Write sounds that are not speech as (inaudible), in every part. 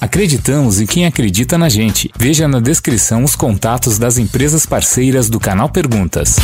Acreditamos em quem acredita na gente. Veja na descrição os contatos das empresas parceiras do canal Perguntas.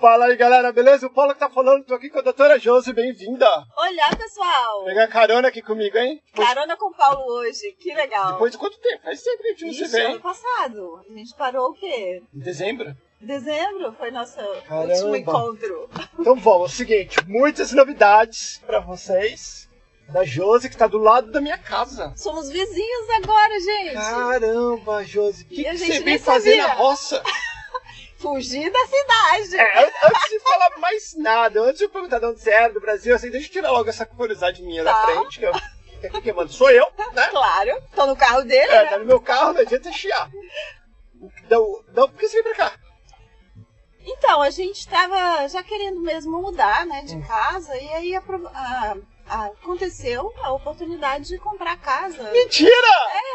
Fala aí galera, beleza? O Paulo que tá falando, tô aqui com a doutora Josi, bem-vinda! Olá, pessoal! Pegar carona aqui comigo, hein? Carona com o Paulo hoje, que legal! Depois de quanto tempo? Faz sempre a gente não se vê, hein? ano passado. A gente parou o quê? Em dezembro? Dezembro foi nosso Caramba. último encontro. Então vamos, é o seguinte, muitas novidades pra vocês da Josi que tá do lado da minha casa. Somos vizinhos agora, gente! Caramba, Josi, o que, que você vem fazer na roça? (laughs) Fugir da cidade! É, an- antes de falar mais nada, antes de eu perguntar de onde você era, do Brasil, assim, deixa eu tirar logo essa curiosidade minha da Tá. frente, que eu, quem manda sou eu, né? Claro, tô no carro dele, É, né? tá no meu carro, não adianta chiar. Então, então, por que você veio pra cá? Então, a gente tava já querendo mesmo mudar, né, Hum. de casa, e aí apro- a- a- aconteceu a oportunidade de comprar casa. Mentira!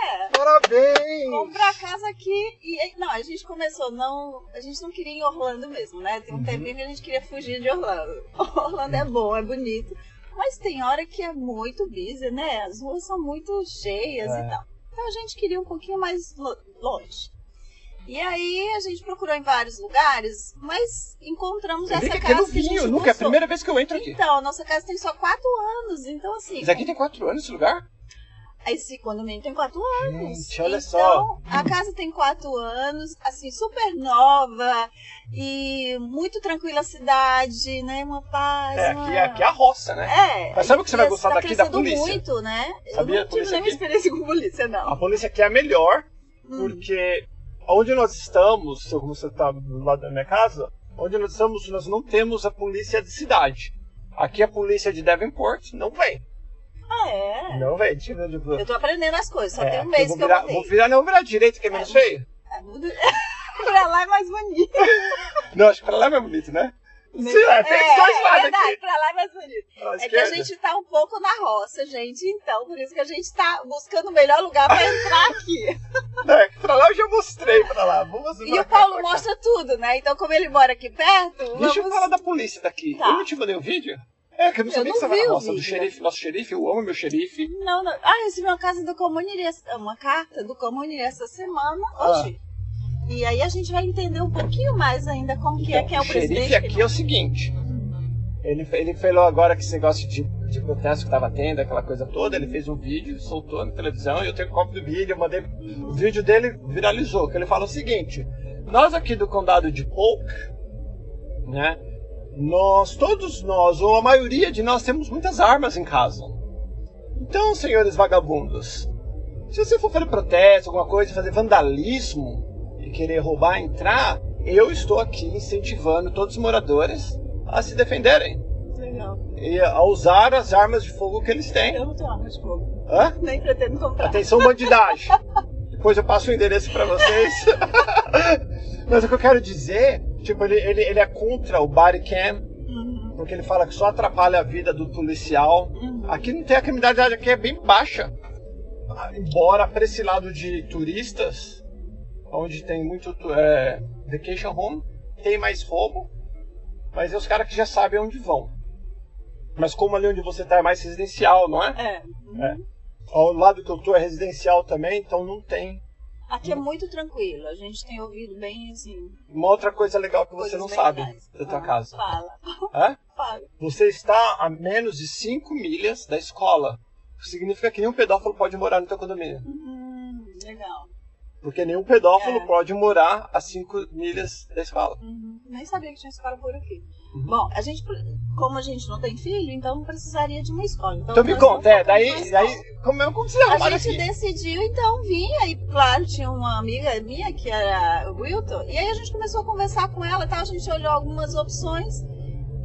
É! Parabéns! comprar casa aqui e não, a gente começou não, a gente não queria ir em Orlando mesmo, né? Tem um Uhum. tempinho que a gente queria fugir de Orlando. (laughs) Orlando é bom, é bonito, mas tem hora que é muito busy, né? As ruas são muito cheias É. e tal. Então a gente queria um pouquinho mais lo- longe. E aí a gente procurou em vários lugares, mas encontramos Eu essa que aqui casa é que novinho, nunca é a primeira vez que eu entro aqui. Então, a nossa casa tem só quatro anos, então assim, Mas aqui tem quatro anos esse lugar? esse condomínio tem quatro anos. Gente, olha então, só. a casa tem quatro anos, assim, super nova e muito tranquila a cidade, né? Uma paz. É, uma... aqui, aqui é a roça, né? É. Mas sabe o que você vai gostar tá daqui da polícia? muito, né? Sabia Eu não tive nenhuma aqui? experiência com polícia, não. A polícia aqui é a melhor, Hum. porque onde nós estamos, se como você tá do lado da minha casa, onde nós estamos, nós não temos a polícia de cidade. Aqui a polícia de Davenport não vem. Ah, é? Não vem. Tipo, tipo, Eu tô aprendendo as coisas, só é, tem um mês eu vou que eu virar, voltei. vou virar, não, virar direito, que é menos feio. É, (laughs) pra lá é mais bonito. Não, acho que pra lá é mais bonito, né? Sim, é, tem os dois é lados verdade, aqui. pra lá é mais bonito. É que a esquerda. gente tá um pouco na roça, gente, então por isso que a gente tá buscando o melhor lugar pra entrar aqui. (laughs) É, pra lá eu já mostrei pra lá. Vamos E o Paulo mostra tudo, né? Então, como ele mora aqui perto, Deixa eu vamos... falar da polícia daqui. Tá. Eu não te mandei o vídeo? É, que eu não Eu sabia não que você estava na roça do xerife, nosso xerife, eu amo meu xerife. Não, não. Ah, recebi uma casa do Comuniri, uma carta do Comuniri essa semana, Ah. hoje. E aí a gente vai entender um pouquinho mais ainda como que é Então, que é o, o xerife presidente. aqui é o seguinte. Ele, ele falou agora que esse negócio de, de protesto que tava tendo, aquela coisa toda, ele fez um vídeo, soltou na televisão, e eu tenho cópia do vídeo, eu mandei. O vídeo dele viralizou, que ele fala o seguinte. Nós aqui do condado de Polk, né? Nós, todos nós, ou a maioria de nós, temos muitas armas em casa. Então, senhores vagabundos, se você for fazer protesto, alguma coisa, fazer vandalismo e querer roubar, entrar, eu estou aqui incentivando todos os moradores a se defenderem Legal. e a usar as armas de fogo que eles têm. Eu não tenho arma de fogo. Hã? Nem pretendo comprar. Atenção, bandidagem. Depois eu passo o endereço pra vocês. (laughs) Mas o que eu quero dizer, tipo, ele, ele, ele é contra o body cam, Uhum, porque ele fala que só atrapalha a vida do policial. uhum. Aqui não tem a criminalidade, aqui é bem baixa. Embora para esse lado de turistas, onde tem muito é, vacation home, tem mais roubo, mas é os caras que já sabem onde vão. Mas como ali onde você tá é mais residencial, não é? É. uhum. É. Ao lado que eu tô é residencial também, então não tem. Aqui é muito tranquilo. A gente tem ouvido bem assim. Uma outra coisa legal que você não sabe legais. da tua Ah, casa. Fala, Hã? (laughs) fala. Você está a menos de 5 milhas da escola. Significa que nenhum pedófilo pode morar no teu condomínio. Uhum, legal. Porque nenhum pedófilo É. pode morar a 5 milhas da escola. Uhum. Nem sabia que tinha escola por aqui. Uhum. Bom, a gente, como a gente não tem filho, então precisaria de uma escola. Então, Então me conta, é, daí, daí como, como vocês A arrumaram gente aqui? decidiu, então, vir. Aí, claro, tinha uma amiga minha que era Wilton. E aí a gente começou a conversar com ela tal. A gente olhou algumas opções.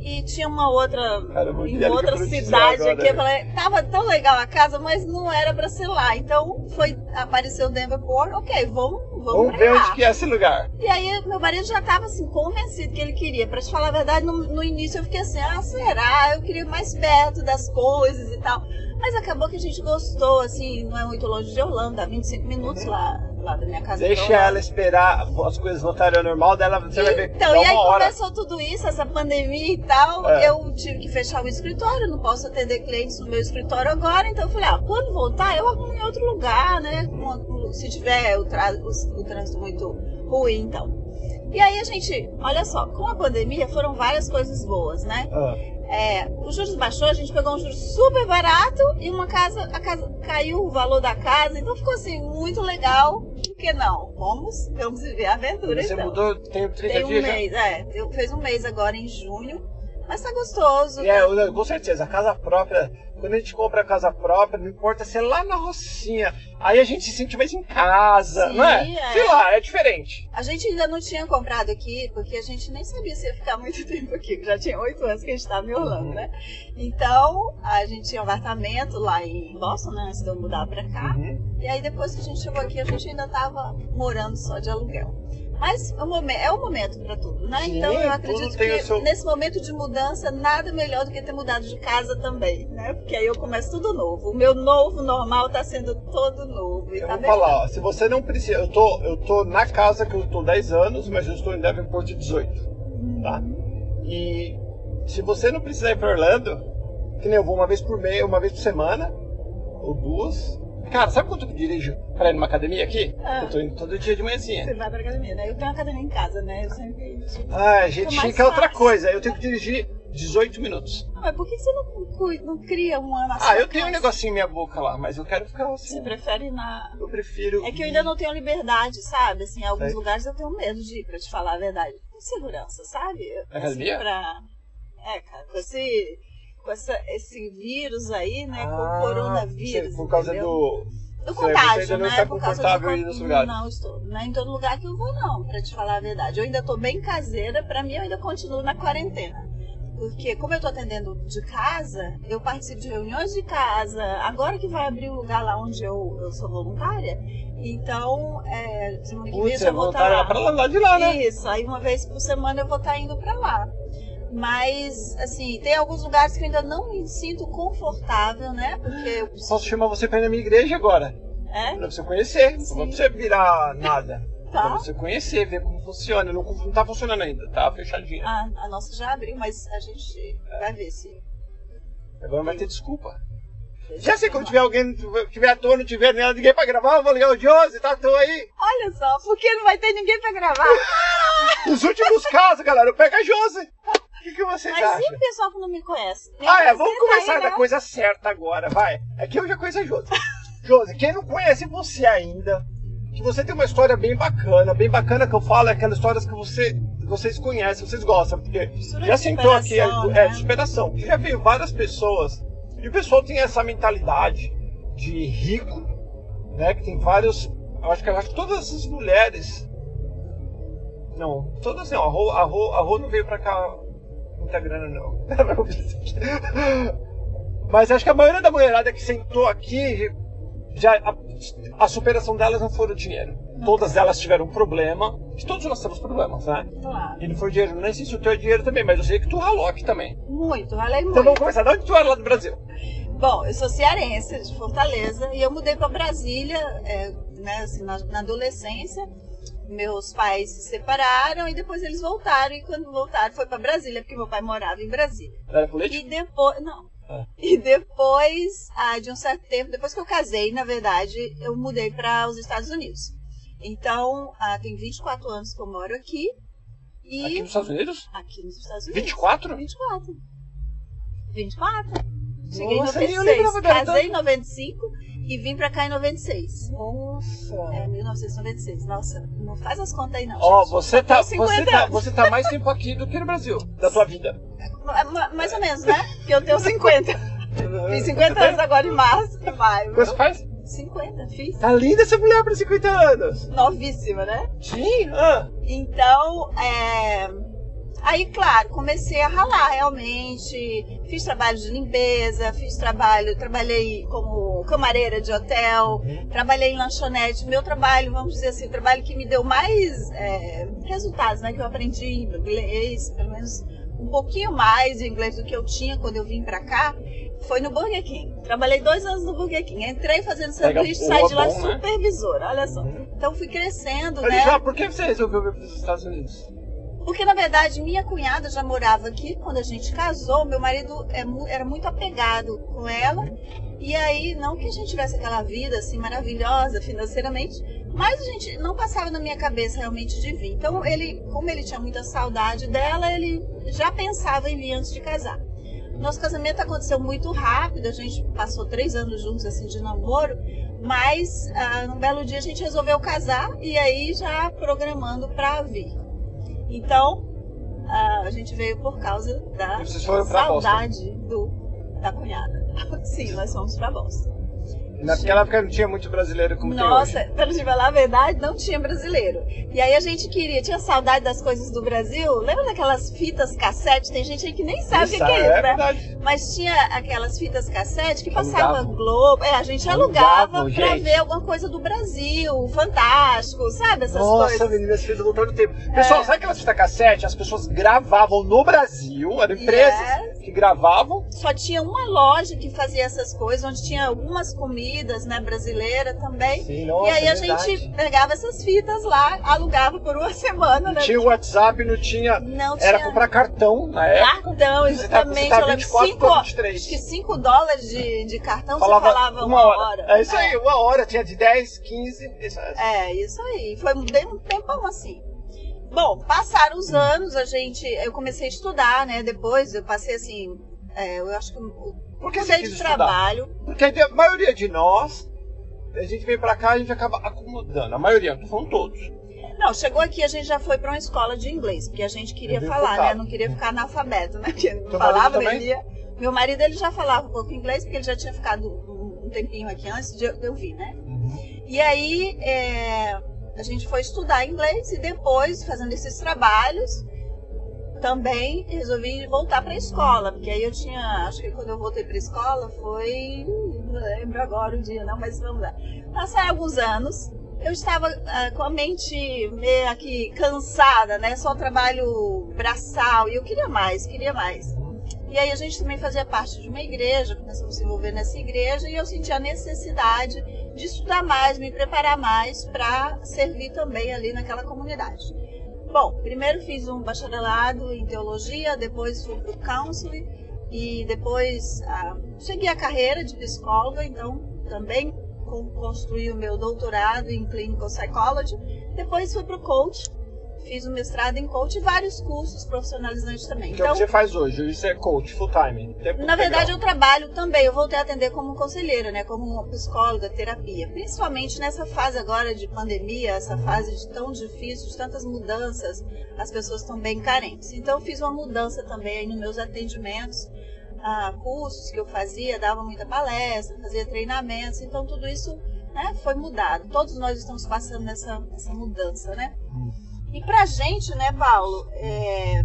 E tinha uma outra Caramba, em outra cidade agora, aqui. Eu falei, tava tão legal a casa, mas não era pra ser lá. Então foi, apareceu Denverport, ok, vamos, vamos, Vamos ver onde que é esse lugar. E aí meu marido já tava assim, convencido que ele queria. Pra te falar a verdade, no, no início eu fiquei assim, ah, será? Eu queria mais perto das coisas e tal. Mas acabou que a gente gostou, assim, não é muito longe de Orlando, dá 25 minutos Uhum. lá, lá da minha casa. Deixa pra Holanda. ela esperar as coisas voltarem ao normal dela, você vai ver Então, dá e aí hora. começou tudo isso, essa pandemia e tal. É. Eu tive que fechar o escritório, não posso atender clientes no meu escritório agora. Então eu falei, ah, quando voltar, eu arrumo em outro lugar, né? Se tiver o, tra- o- o trânsito muito ruim, então. E aí a gente, olha só, com a pandemia foram várias coisas boas, né? Ah, É, os juros baixou, a gente pegou um juro super barato e uma casa, a casa caiu o valor da casa, então ficou assim muito legal. Que não? Vamos, vamos viver a aventura você então. mudou, tem 30 Tem um dias já? mês, é. Eu fez um mês agora em junho. Mas tá gostoso. É, eu- com certeza, a casa própria, quando a gente compra a casa própria, não importa se é lá na Rocinha, aí a gente se sente mais em casa, Sim, não é? é. Sei lá, é diferente. A gente ainda não tinha comprado aqui, porque a gente nem sabia se ia ficar muito (laughs) tempo aqui. Já tinha oito anos que a gente estava em Orlando, né? Então, a gente tinha um apartamento lá em Boston, né? Antes de eu mudar pra cá. Uhum. E aí, depois que a gente chegou aqui, a gente ainda tava morando só de aluguel. Mas o momen- é o momento para tudo, né? Sim, então eu acredito que o seu- nesse momento de mudança, nada melhor do que ter mudado de casa também, né? Porque aí eu começo tudo novo. O meu novo normal tá sendo todo novo. E Eu tá vou falar, ó, se você não precisa, eu tô, eu tô na casa que eu tô 10 anos, mas eu estou em Davenport 18, tá? E se você não precisar ir pra Orlando, que nem eu vou uma vez por mês, uma vez por semana, ou duas. Cara, sabe quanto eu dirijo pra ir numa academia aqui? Ah. Eu tô indo todo dia de manhãzinha. Você vai pra academia, né? Eu tenho uma academia em casa, né? Eu sempre. Ah, gente chica é outra coisa. Eu tenho que dirigir 18 minutos. Ah, mas por que você não, não cria uma na Ah, sua eu tenho um negocinho em minha boca lá, mas eu quero ficar Você assim. prefere na. Eu prefiro. É que eu ainda não tenho liberdade, sabe? Assim, em alguns Sei. lugares eu tenho medo de ir, pra te falar a verdade. Com segurança, sabe? Na academia? Assim, pra... É, cara, esse, com essa, esse vírus aí, né? com Ah, o coronavírus. você- Por causa entendeu? do. do contágio, né? está Por causa do aí con- nesse lugar. Não estou. Não é em todo lugar que eu vou, não, pra te falar a verdade. Eu ainda tô bem caseira, pra mim eu ainda continuo na quarentena. Porque como eu tô atendendo de casa, eu participo de reuniões de casa. Agora que vai abrir o lugar lá onde eu, eu sou voluntária, então, é, semana que vem eu é vou estar voltar lá. lá pra lá de lá, né? Isso, aí uma vez por semana eu vou estar indo pra lá. Mas, assim, tem alguns lugares que eu ainda não me sinto confortável, né? Porque eu Posso chamar você pra ir na minha igreja agora. É? Pra você conhecer. Não Sim. pra você virar nada. Pra Tá. você conhecer, ver como funciona. Não, não tá funcionando ainda, tá fechadinha. A, a nossa já abriu, mas a gente vai ver se. Agora não vai ter desculpa. Já sei quando tiver alguém, tiver à toa, não tiver nada, ninguém pra gravar, eu vou ligar o Josi, tá à toa aí. Olha só, porque não vai ter ninguém pra gravar. (laughs) Nos últimos casos, galera, eu pego a Josi. O que, que vocês Mas e acham? o pessoal que não me conhece? Ah, é, vamos começar aí, da né? coisa certa agora, vai. É que eu já conheço a Josi. (laughs) Josi, quem não conhece você ainda, que você tem uma história bem bacana, bem bacana que eu falo, é aquelas histórias que você, vocês conhecem, vocês gostam, porque já sentou aqui, é, superação, é, né? de superação, já veio várias pessoas, e o pessoal tem essa mentalidade de rico, né, que tem vários, eu acho que, eu acho que todas essas mulheres, não, todas não, a Rô, a Rô, a Rô não veio pra cá muita grana não. (laughs) Mas acho que a maioria da mulherada que sentou aqui, já a, a superação delas não foi o dinheiro. Todas elas tiveram um problema. Todos nós temos problemas, né? Claro. E não foi dinheiro, nem sei se o teu é dinheiro também, mas eu sei que tu ralou aqui também. Muito, valei muito. Então vamos começar. De onde tu era lá do Brasil? Bom, eu sou cearense, de Fortaleza, e eu mudei para Brasília, é, né, assim, na, na adolescência. Meus pais se separaram e depois eles voltaram. E quando voltaram, foi para Brasília, porque meu pai morava em Brasília. Era político? E depois. Não. Ah. E depois, ah, de um certo tempo, depois que eu casei, na verdade, eu mudei para os Estados Unidos. Então, ah, tem 24 anos que eu moro aqui. E Aqui nos Estados Unidos? aqui nos Estados Unidos. 24? 24. 24. Cheguei Nossa, em nem eu lembrava 96. dela, Casei em 95 e vim pra cá em 96. Nossa. É, 1996. Nossa, não faz as contas aí não. Ó, gente. você tá, você 50 tá, você tá mais tempo aqui do que no Brasil, da tua vida. Ma- Mais ou menos, né? Porque eu tenho 50. Fiz 50 anos agora em março, em maio. Quantos faz? 50, fiz. Tá linda essa mulher para 50 anos. Novíssima, né? Sim? Ah. Então, é... aí, claro, comecei a ralar realmente. Fiz trabalho de limpeza, fiz trabalho, trabalhei como camareira de hotel, trabalhei em lanchonete. Meu trabalho, vamos dizer assim, o trabalho que me deu mais é, resultados, né? Que eu aprendi inglês, pelo menos um pouquinho mais de inglês do que eu tinha quando eu vim pra cá, foi no Burger King. Trabalhei dois anos no Burger King. Entrei fazendo sanduíche, saí de lá bom, né? supervisora, olha só. Uhum. Então fui crescendo, Mas, né? já, por que você resolveu vir para os Estados Unidos? Porque, na verdade, minha cunhada já morava aqui quando a gente casou. Meu marido é era muito apegado com ela. E aí, não que a gente tivesse aquela vida assim maravilhosa financeiramente, mas a gente não passava na minha cabeça realmente de vir. Então, ele, como ele tinha muita saudade dela, ele já pensava em vir antes de casar. Nosso casamento aconteceu muito rápido, a gente passou três anos juntos assim de namoro, mas ah, num belo dia a gente resolveu casar e aí já programando para vir. Então a gente veio por causa da saudade do, da cunhada. (laughs) Sim, nós fomos para Boston. Naquela época não tinha muito brasileiro como tem hoje. Nossa, pra te falar a verdade, não tinha brasileiro. E aí a gente queria, tinha saudade das coisas do Brasil. Lembra daquelas fitas cassete? Tem gente aí que nem sabe o que, que é isso, é né? verdade. Mas tinha aquelas fitas cassete que passava Alugavam. Globo. É, a gente alugava Alugavam, pra gente. ver alguma coisa do Brasil, fantástico, sabe? Essas Nossa, coisas. menina, esse filho voltou no tempo. Pessoal, sabe aquelas fitas cassete? As pessoas gravavam no Brasil, eram empresas Yes. que gravavam. Só tinha uma loja que fazia essas coisas, onde tinha algumas comidas, né, brasileiras também. Sim, e aí a gente pegava essas fitas lá, alugava por uma (laughs) semana, Não né? tinha WhatsApp, não tinha. Não Era tinha comprar cartão na época. cartão, Você tá, você exatamente. tá eu lembro, 24 cinco, com 23. acho que 5 dólares de, de cartão falava, você falava uma, hora. É isso aí, uma hora. Tinha de 10, 15. Isso, é- É, isso aí. Foi bem um tempão assim. Bom, passaram os anos, a gente. Eu comecei a estudar, né? Depois eu passei assim. é, eu acho que o Por que você quis de estudar? trabalho. Porque a maioria de nós, a gente vem pra cá a gente acaba acomodando. A maioria, não falando todos. Não, chegou aqui, a gente já foi pra uma escola de inglês, porque a gente queria É falar, né? Não queria ficar analfabeto, né? Porque não falava, lia. Meu marido ele já falava um pouco inglês, porque ele já tinha ficado um tempinho aqui antes de eu vir, né? E aí é, a gente foi estudar inglês e depois, fazendo esses trabalhos, também resolvi voltar para a escola, porque aí eu tinha, acho que quando eu voltei para a escola foi, não lembro agora o dia, não, mas vamos lá. Passaram alguns anos, eu estava ah, com a mente meio aqui cansada, né? Só trabalho braçal e eu queria mais, queria mais. E aí a gente também fazia parte de uma igreja, começamos a se envolver nessa igreja e eu senti a necessidade de estudar mais, me preparar mais para servir também ali naquela comunidade. Bom, primeiro fiz um bacharelado em teologia, depois fui para o counseling e depois ah, segui a carreira de psicóloga, então também con- construí o meu doutorado em clinical psychology. Depois fui para o coach, fiz um mestrado em coach e vários cursos profissionalizantes também. Que é o que você faz hoje. Você é coach full time. Tempo Na verdade, integral. eu trabalho também. Eu voltei a atender como conselheira, né? Como psicóloga, terapia. Principalmente nessa fase agora de pandemia, essa fase de tão difícil, de tantas mudanças, as pessoas estão bem carentes. Então, eu fiz uma mudança também aí nos meus atendimentos, ah, cursos que eu fazia, dava muita palestra, fazia treinamentos. Então, tudo isso né, foi mudado. Todos nós estamos passando nessa, nessa mudança, né? E pra gente, né, Paulo, é,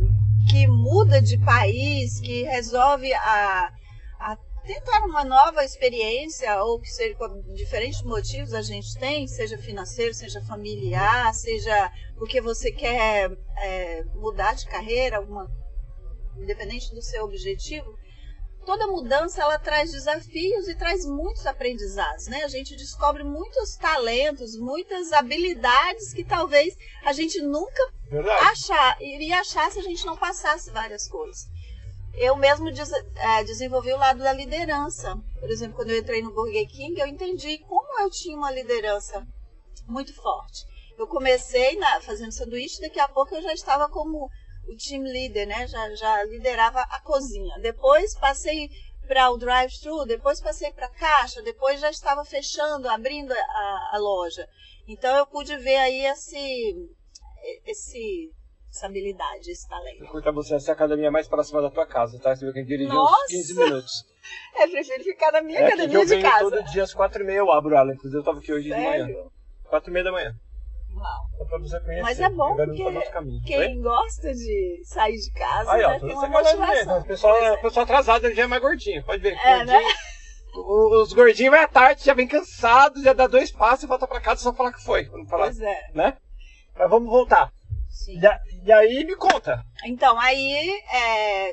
que muda de país, que resolve a, a tentar uma nova experiência, ou que seja por diferentes motivos a gente tem, seja financeiro, seja familiar, seja porque você quer é, mudar de carreira, independente do seu objetivo, toda mudança ela traz desafios e traz muitos aprendizados, né? A gente descobre muitos talentos, muitas habilidades que talvez a gente nunca Verdade. achar, iria achar se a gente não passasse várias coisas. Eu mesmo des- eh, desenvolvi o lado da liderança. Por exemplo, quando eu entrei no Burger King, eu entendi como eu tinha uma liderança muito forte. Eu comecei na, fazendo sanduíche, daqui a pouco eu já estava como o team leader, né? Já, já liderava a cozinha. Depois passei para o drive-thru, depois passei para a caixa, depois já estava fechando, abrindo a, a loja. Então eu pude ver aí esse, esse, essa habilidade, esse talento. Vou cortar você essa academia mais próxima da tua casa, tá? Você viu que eu dirigi uns Nossa! 15 minutos. Eu (laughs) prefiro ficar na minha É academia eu de venho casa. todo dia às 4 e meia eu abro ela. Inclusive eu tava aqui hoje de manhã. Sério? 4 e meia da manhã. Pra você conhecer. Mas é bom, porque. Oi? Quem gosta de sair de casa Aí, ó, né, tem uma mesmo. motivação. O pessoal, é. pessoal atrasado já é mais gordinho. Pode ver. É, né? gordinho, o- Os gordinhos vai à tarde, já vem cansado, já dá dois passos e volta pra casa só falar que foi. Vamos falar, Pois é. né? Mas vamos voltar. Sim. E, e aí me conta. Então, aí é,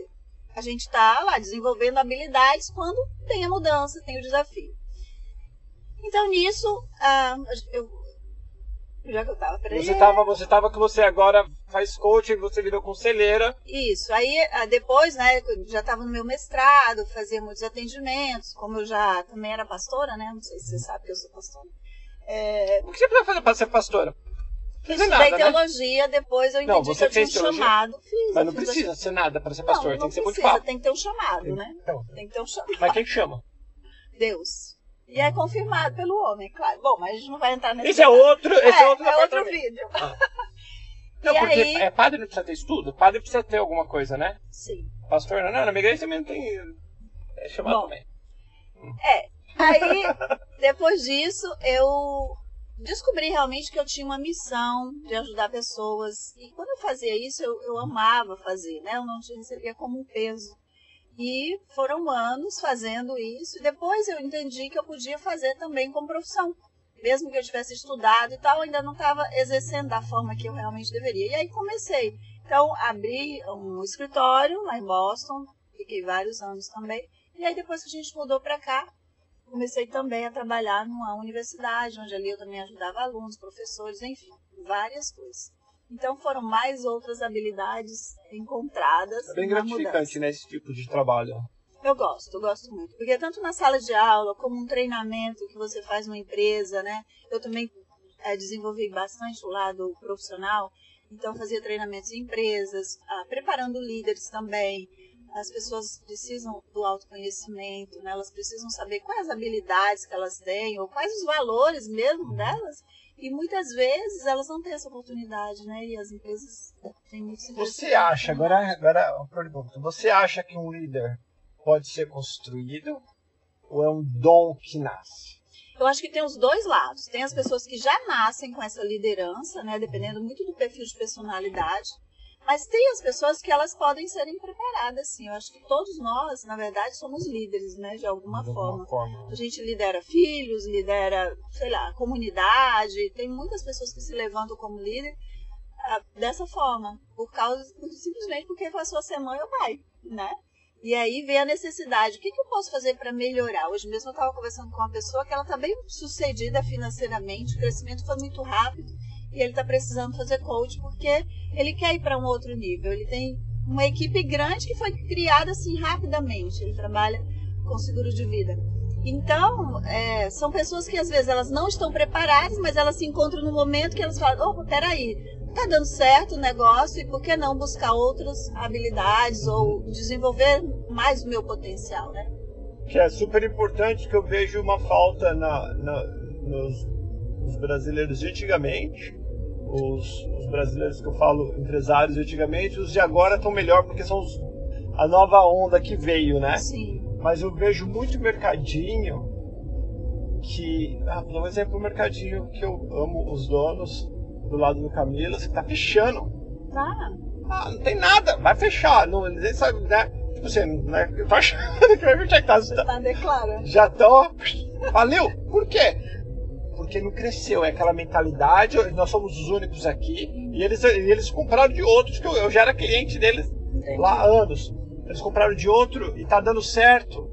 a gente está lá desenvolvendo habilidades quando tem a mudança, tem o desafio. Então, nisso, ah, eu Já que eu tava. Você tava, você tava que você agora faz coaching, você virou conselheira. Isso. Aí ah, depois, né, já estava no meu mestrado, fazia muitos atendimentos, como eu já também era pastora, né? Não sei se você sabe que eu sou pastora. É, O que você precisa fazer para ser pastora? Fazer estudei nada, né? teologia, depois eu Não, entendi você que eu tinha um teologia? chamado. Fiz, Mas não fiz precisa ser nada para ser Não, pastor, não tem que ser muito precisa, papo. tem que ter um chamado, né? Então, Tem que ter um chamado. mas quem que chama? Deus. E é confirmado pelo homem, claro. Bom, mas a gente não vai entrar nesse Esse é outro, esse é, outro é outro vídeo. (laughs) Não, E porque aí- é, padre não precisa ter estudo, padre precisa ter alguma coisa, né? Sim. Pastor não, não, na minha igreja também não tem. É chamado Bom. também. Aí, depois disso, eu descobri realmente que eu tinha uma missão de ajudar pessoas. E quando eu fazia isso, eu, eu amava fazer, né? Eu não recebia como um peso. E foram anos fazendo isso. Depois eu entendi que eu podia fazer também como profissão. Mesmo que eu tivesse estudado e tal, ainda não estava exercendo da forma que eu realmente deveria. E aí comecei. Então, abri um escritório lá em Boston. Fiquei vários anos também. E aí, depois que a gente mudou para cá, comecei também a trabalhar numa universidade, onde ali eu também ajudava alunos, professores, enfim, várias coisas. Então foram mais outras habilidades encontradas. É bem gratificante, mudança. né, tipo de trabalho. Eu gosto, eu gosto muito. Porque tanto na sala de aula, como um treinamento que você faz numa empresa, né? Eu também eh, desenvolvi bastante o lado profissional. Então fazia treinamentos em empresas, ah, preparando líderes também. As pessoas precisam do autoconhecimento, né? elas precisam saber quais as habilidades que elas têm, ou quais os valores mesmo delas. E muitas vezes elas não têm essa oportunidade, né? E as empresas têm muito Você acha, agora, agora você acha que um líder pode ser construído ou é um dom que nasce? Eu acho que tem os dois lados. Tem as pessoas que já nascem com essa liderança, né, dependendo muito do perfil de personalidade. Mas tem as pessoas que elas podem serem preparadas, sim. Eu acho que todos nós, na verdade, somos líderes, né, de alguma De forma. alguma forma. A gente lidera filhos, lidera, sei lá, comunidade. Tem muitas pessoas que se levantam como líder ah, dessa forma, por causa simplesmente porque passou a ser mãe ou pai, né? E aí vem a necessidade. O que, que eu posso fazer para melhorar? Hoje mesmo eu estava conversando com uma pessoa que ela está bem sucedida financeiramente, o crescimento foi muito rápido e ele está precisando fazer coach porque ele quer ir para um outro nível. Ele tem uma equipe grande que foi criada assim rapidamente. Ele trabalha com seguro de vida. Então, é, são pessoas que às vezes elas não estão preparadas, mas elas se encontram no momento que elas falam: opa, peraí, tá dando certo o negócio e por que não buscar outras habilidades ou desenvolver mais o meu potencial, né? Que é super importante que eu vejo uma falta na, na- nos, nos brasileiros de antigamente. Os, os brasileiros que eu falo, empresários antigamente, os de agora estão melhor porque são os- a nova onda que veio, né? Sim. Mas eu vejo muito mercadinho que. Ah, um exemplo, o mercadinho que eu amo os donos do lado do Camilas, que tá fechando. Tá. Ah, não tem nada, vai fechar. Não, né? Tipo assim, né? Eu tô achando (laughs) que vai fechar que tá, Você tá declarando. já tô. Valeu! Por quê? Porque não cresceu, é aquela mentalidade, nós somos os únicos aqui, e eles, eles compraram de outros, que eu, eu já era cliente deles Entendi. lá há anos. Eles compraram de outro e tá dando certo.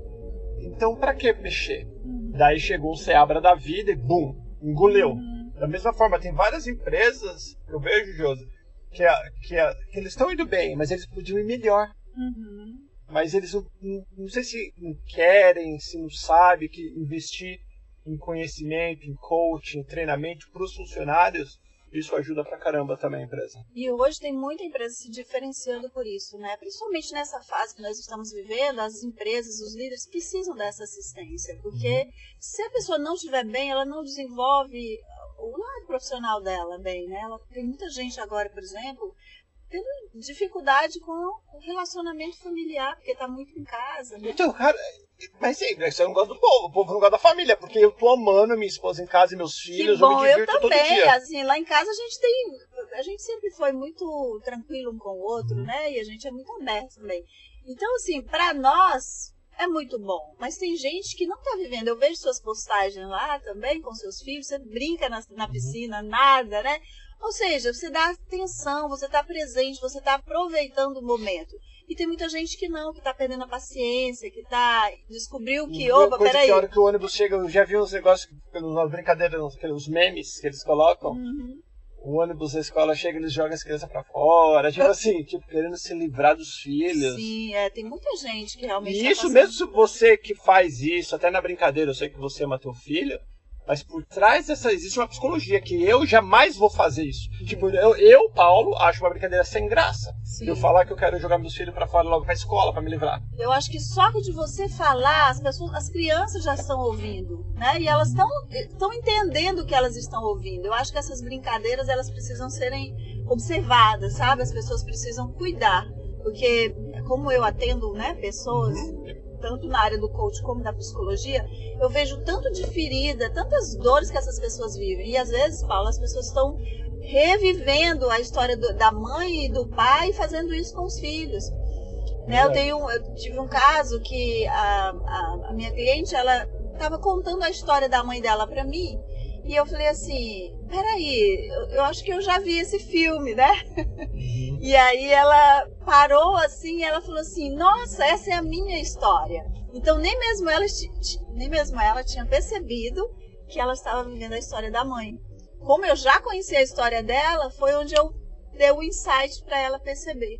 Então pra que mexer? Daí chegou o Seabra da vida e bum, engoleu. Da mesma forma, tem várias empresas, eu vejo, Josi, que, a- que, a- que eles estão indo bem, mas eles podiam ir melhor. Uhum. Mas eles não, não, não sei se não querem, se não sabem que investir em conhecimento, em coaching, em treinamento para os funcionários, isso ajuda pra caramba também a empresa. E hoje tem muita empresa se diferenciando por isso, né? Principalmente nessa fase que nós estamos vivendo, as empresas, os líderes precisam dessa assistência, porque se a pessoa não estiver bem, ela não desenvolve o lado profissional dela bem, né? Ela tem muita gente agora, por exemplo, tendo dificuldade com o relacionamento familiar, porque está muito em casa, né? Então, cara, mas sim, você não gosta do povo, o povo não gosta da família, porque eu tô amando minha esposa em casa e meus Que filhos, bom, eu me eu divirto todo também. dia. Assim, lá em casa a gente tem. A gente sempre foi muito tranquilo um com o outro, Uhum. né? E a gente é muito aberto também. Então, assim, pra nós é muito bom. Mas tem gente que não tá vivendo. Eu vejo suas postagens lá também com seus filhos, você brinca na, Uhum. na piscina, nada, né? Ou seja, você dá atenção, você tá presente, você tá aproveitando o momento. E tem muita gente que não, que tá perdendo a paciência, que tá. descobriu que, Uma opa, coisa peraí. que a hora que o ônibus chega, eu já vi uns negócios, umas brincadeiras, aqueles memes que eles colocam. Uhum. o ônibus da escola chega e eles jogam as crianças pra fora. Tipo (laughs) assim, tipo, querendo se livrar dos filhos. Sim, é, tem muita gente que realmente. E tá isso passando- mesmo se você que faz isso, até na brincadeira, eu sei que você ama teu filho, mas por trás dessa existe uma psicologia que eu jamais vou fazer isso. Tipo, eu, eu Paulo, acho uma brincadeira sem graça. Sim. Eu falar que eu quero jogar meus filhos pra fora logo pra escola pra me livrar. Eu acho que só de você falar, as pessoas, as crianças já estão ouvindo, né? E elas estão estão entendendo o que elas estão ouvindo. Eu acho que essas brincadeiras elas precisam serem observadas, sabe? As pessoas precisam cuidar, porque como eu atendo, né, pessoas tanto na área do coach como da psicologia, eu vejo tanto de ferida, tantas dores que essas pessoas vivem. E às vezes, Paulo, as pessoas estão revivendo a história do- da mãe e do pai fazendo isso com os filhos. Né, eu, tenho, eu tive um caso que a, a, a minha cliente, ela estava contando a história da mãe dela para mim, e eu falei assim, peraí, eu, eu acho que eu já vi esse filme, né? E aí ela parou assim, e ela falou assim, nossa, essa é a minha história. Então nem mesmo ela, nem mesmo ela tinha percebido que ela estava vivendo a história da mãe. Como eu já conhecia a história dela, foi onde eu dei o insight para ela perceber.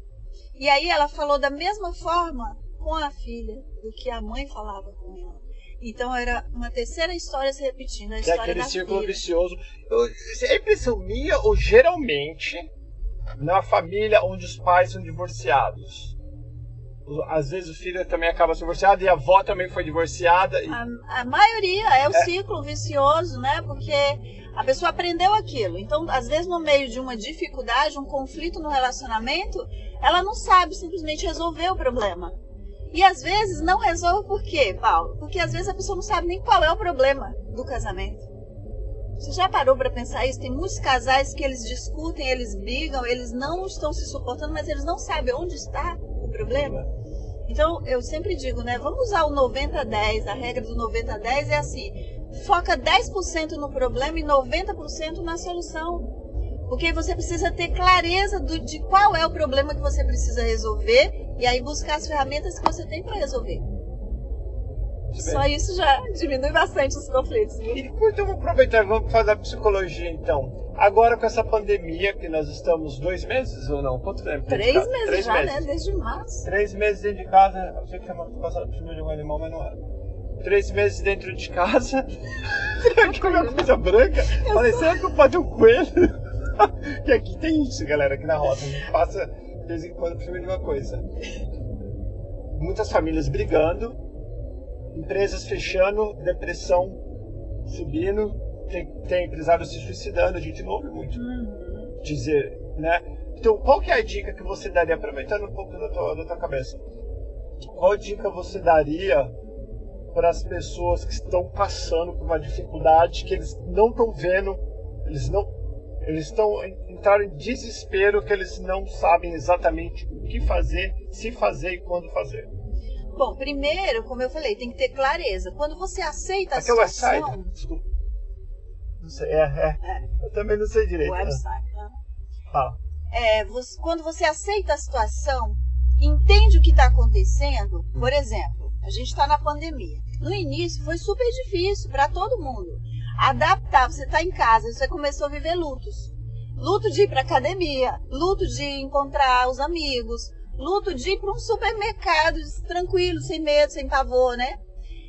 E aí ela falou da mesma forma com a filha do que a mãe falava com ela. Então era uma terceira história se repetindo, a é história aquele da círculo filha. vicioso. Eu, é impressão minha ou geralmente na família onde os pais são divorciados? Às vezes o filho também acaba sendo divorciado e a avó também foi divorciada. E... A, a maioria é o ciclo vicioso, né? Porque a pessoa aprendeu aquilo. Então, às vezes, no meio de uma dificuldade, um conflito no relacionamento, ela não sabe simplesmente resolver o problema. E às vezes não resolve por quê, Paulo? Porque às vezes a pessoa não sabe nem qual é o problema do casamento. Você já parou para pensar isso? Tem muitos casais que eles discutem, eles brigam, eles não estão se suportando, mas eles não sabem onde está o problema. Então, eu sempre digo, né? Vamos usar o 90-10. A regra do 90-10 é assim: foca 10% no problema e 90% na solução. Porque você precisa ter clareza do- de qual é o problema que você precisa resolver e aí buscar as ferramentas que você tem para resolver. Só isso já diminui bastante os conflitos. E então vamos aproveitar, vamos fazer a psicologia então. Agora com essa pandemia que nós estamos dois meses ou não? Quanto tempo? Três meses Três já, meses. né? Desde março. Três meses dentro de casa. Eu sei que semana passada por cima de um animal, mas não era. Três meses dentro de casa. (laughs) Aqui uma coisa branca. Falei, será que eu pode um coelho? E aqui tem isso, galera, aqui na rota. A gente passa de vez em quando por cima de uma coisa. Muitas famílias brigando, empresas fechando, depressão subindo, tem, tem empresários se suicidando, a gente não ouve muito dizer, né? Então, qual que é a dica que você daria, aproveitando um pouco da tua, da tua cabeça, qual dica você daria para as pessoas que estão passando por uma dificuldade que eles não estão vendo, eles não, eles estão entraram em desespero que eles não sabem exatamente o que fazer, se fazer e quando fazer. Bom, primeiro, como eu falei, tem que ter clareza. Quando você aceita a é website? situação... Desculpa. Não sei, é, é. Eu também não sei direito. Website, né? Fala. é, você- quando você aceita a situação, entende o que está acontecendo, por exemplo, a gente está na pandemia. No início foi super difícil para todo mundo. Adaptar, você está em casa, você começou a viver lutos. Luto de ir para academia, luto de encontrar os amigos, luto de ir para um supermercado tranquilo, sem medo, sem pavor, né?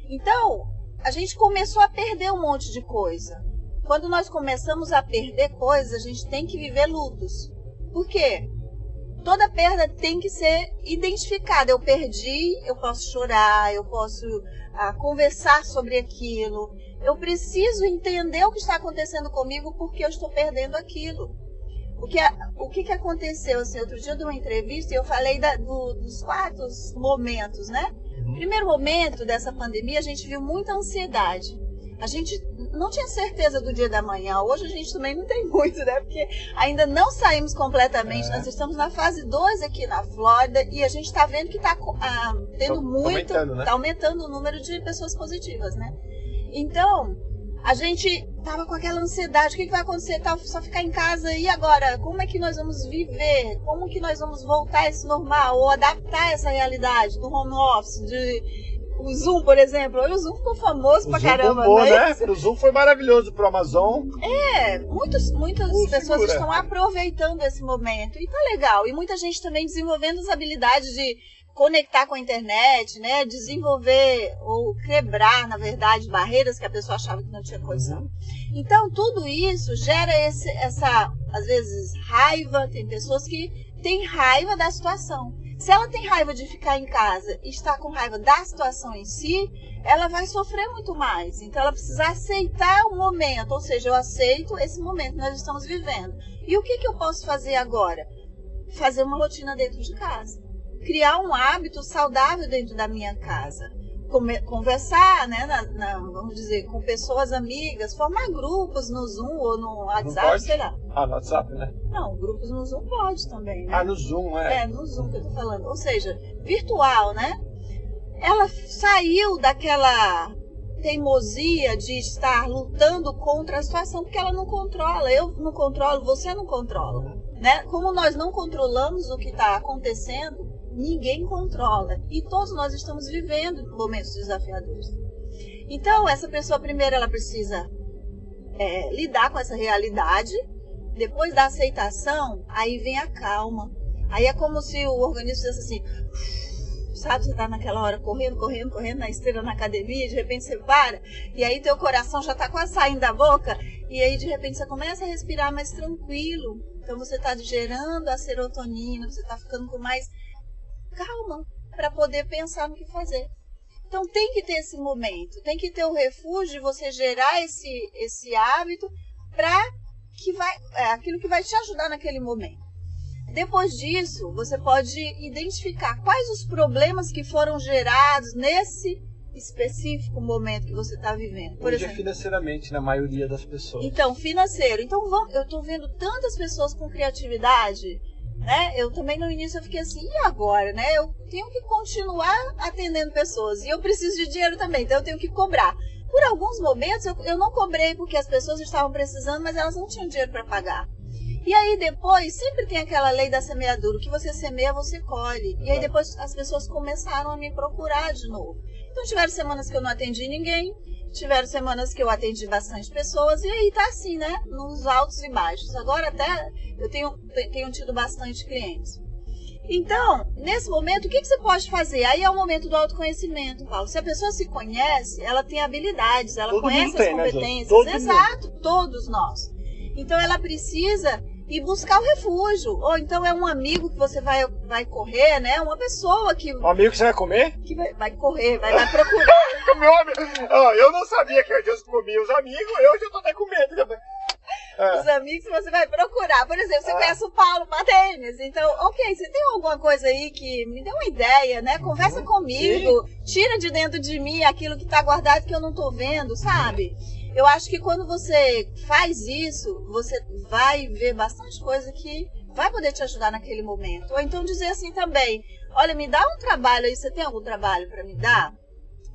Então, a gente começou a perder um monte de coisa. Quando nós começamos a perder coisas, a gente tem que viver lutos. Por quê? Toda perda tem que ser identificada. Eu perdi, eu posso chorar, eu posso ah, conversar sobre aquilo. Eu preciso entender o que está acontecendo comigo porque eu estou perdendo aquilo. O que, o que, que aconteceu? Assim, outro dia dei uma entrevista e eu falei da- do- dos quatro momentos, né? Primeiro momento dessa pandemia, a gente viu muita ansiedade. A gente não tinha certeza do dia da manhã. Hoje a gente também não tem (laughs) muito, né? Porque ainda não saímos completamente. É. Nós estamos na fase 2 aqui na Flórida e a gente está vendo que está tendo Tá- tá muito. aumentando, né? Está aumentando o número de pessoas positivas, né? Então, a gente tava com aquela ansiedade, o que, que vai acontecer? Tá, só ficar em casa e agora? Como é que nós vamos viver? Como que nós vamos voltar a esse normal ou adaptar essa realidade do home office? De... o Zoom, por exemplo. O Zoom ficou famoso O pra Zoom caramba, bombou, é né? O Zoom foi maravilhoso pro Amazon. É, muitos, muitas pessoas segura. estão aproveitando esse momento e tá legal. E muita gente também desenvolvendo as habilidades de conectar com a internet, né? Desenvolver ou quebrar, na verdade, barreiras que a pessoa achava que não tinha condição. Então, tudo isso gera esse, essa, às vezes, raiva. Tem pessoas que têm raiva da situação. Se ela tem raiva de ficar em casa e está com raiva da situação em si, ela vai sofrer muito mais. Então ela precisa aceitar o momento, ou seja, eu aceito esse momento que nós estamos vivendo. E o que, que eu posso fazer agora? Fazer uma rotina dentro de casa. Criar um hábito saudável dentro da minha casa. Conversar, né, na- na- vamos dizer, com pessoas amigas, formar grupos no Zoom ou no WhatsApp, sei lá. Ah, no WhatsApp, né? Não, grupos no Zoom pode também, né? Ah, no Zoom, é. É, no Zoom que eu tô falando. Ou seja, virtual, né? Ela saiu daquela teimosia de estar lutando contra a situação porque ela não controla. Eu não controlo, você não controla. Né? Como nós não controlamos o que está acontecendo, ninguém controla. E todos nós estamos vivendo momentos desafiadores. Então, essa pessoa, primeiro, ela precisa é, lidar com essa realidade. Depois da aceitação, aí vem a calma. Aí é como se o organismo dissesse assim, sabe, você tá naquela hora correndo, correndo, correndo na esteira na academia, de repente você para, e aí teu coração já tá quase saindo da boca, e aí de repente você começa a respirar mais tranquilo. Então você tá gerando a serotonina, você tá ficando com mais calma para poder pensar no que fazer. Então tem que ter esse momento, tem que ter o refúgio de você gerar esse, esse hábito para que vai é, aquilo que vai te ajudar naquele momento. Depois disso, você pode identificar quais os problemas que foram gerados nesse específico momento que você está vivendo. Por Hoje é exemplo, financeiramente, na maioria das pessoas. então, financeiro. Então, eu estou vendo tantas pessoas com criatividade, né? Eu também no início eu fiquei assim, e agora, né? Eu tenho que continuar atendendo pessoas e eu preciso de dinheiro também, então eu tenho que cobrar. Por alguns momentos eu, eu não cobrei porque as pessoas estavam precisando, mas elas não tinham dinheiro para pagar. E aí depois sempre tem aquela lei da semeadura, o que você semeia, você colhe. E aí depois as pessoas começaram a me procurar de novo. Então tiveram semanas que eu não atendi ninguém, tiveram semanas que eu atendi bastante pessoas, e aí tá assim, né? Nos altos e baixos. Agora até eu tenho, te- tenho tido bastante clientes. Então, nesse momento, o que, que você pode fazer? Aí é o momento do autoconhecimento, Paulo. Se a pessoa se conhece, ela tem habilidades, ela Todo conhece mundo as tem, né, competências. Todo mundo. Exato, todos nós. Então ela precisa ir buscar o refúgio. Ou então é um amigo que você vai, vai correr, né? Uma pessoa que, O amigo que você vai comer? que vai, vai correr, vai, vai procurar. (laughs) Meu amigo. Ó, eu não sabia que eu já comia os amigos, eu já tô até com medo. né? É. os amigos você vai procurar. Por exemplo, você Ah. conhece o Paulo Patênis. Então, ok, você tem alguma coisa aí que me dê uma ideia, né? Conversa Uhum. comigo, tira de dentro de mim aquilo que tá guardado que eu não tô vendo, sabe? Eu acho que quando você faz isso, você vai ver bastante coisa que vai poder te ajudar naquele momento. Ou então dizer assim também: olha, me dá um trabalho aí, você tem algum trabalho para me dar?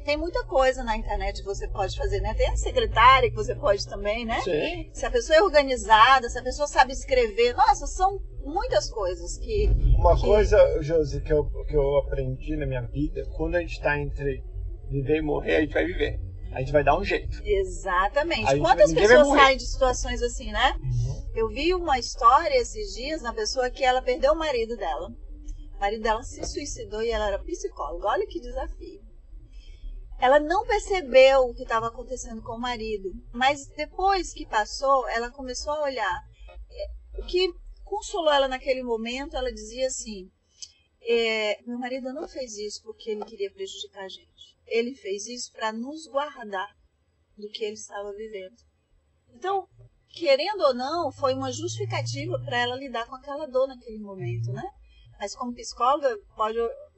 Tem muita coisa na internet que você pode fazer, né? Tem a secretária que você pode também, né? Sim. Se a pessoa é organizada, se a pessoa sabe escrever, nossa, são muitas coisas que. Uma Que- coisa, Josi, que eu, que eu aprendi na minha vida, quando a gente tá entre viver e morrer, a gente vai viver. A gente vai dar um jeito. Exatamente. Quantas vai pessoas saem de situações assim, né? Eu vi uma história esses dias na pessoa que ela perdeu o marido dela. O marido dela se suicidou e ela era psicóloga. Olha que desafio. Ela não percebeu o que estava acontecendo com o marido, mas depois que passou, ela começou a olhar. É, O que consolou ela naquele momento, ela dizia assim: é, meu marido não fez isso porque ele queria prejudicar a gente. Ele fez isso para nos guardar do que ele estava vivendo. Então, querendo ou não, foi uma justificativa para ela lidar com aquela dor naquele momento, né? Mas como psicóloga, pode,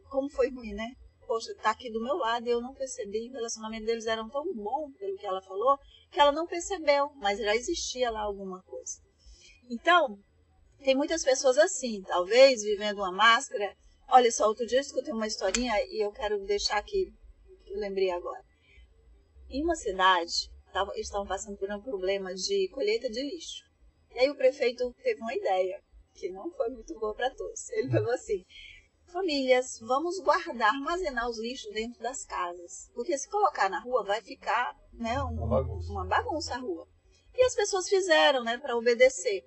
como foi ruim, né? Poxa, tá aqui do meu lado e eu não percebi. O relacionamento deles era tão bom, pelo que ela falou, que ela não percebeu, mas já existia lá alguma coisa. Então, tem muitas pessoas assim, talvez vivendo uma máscara. Olha só, outro dia eu escutei uma historinha e eu quero deixar aqui, eu lembrei agora. Em uma cidade, eles estavam passando por um problema de colheita de lixo. E aí o prefeito teve uma ideia, que não foi muito boa para todos. Ele falou assim: famílias, vamos guardar, armazenar os lixos dentro das casas. Porque se colocar na rua vai ficar né, um, Uma bagunça. uma bagunça a rua. E as pessoas fizeram, né, para obedecer.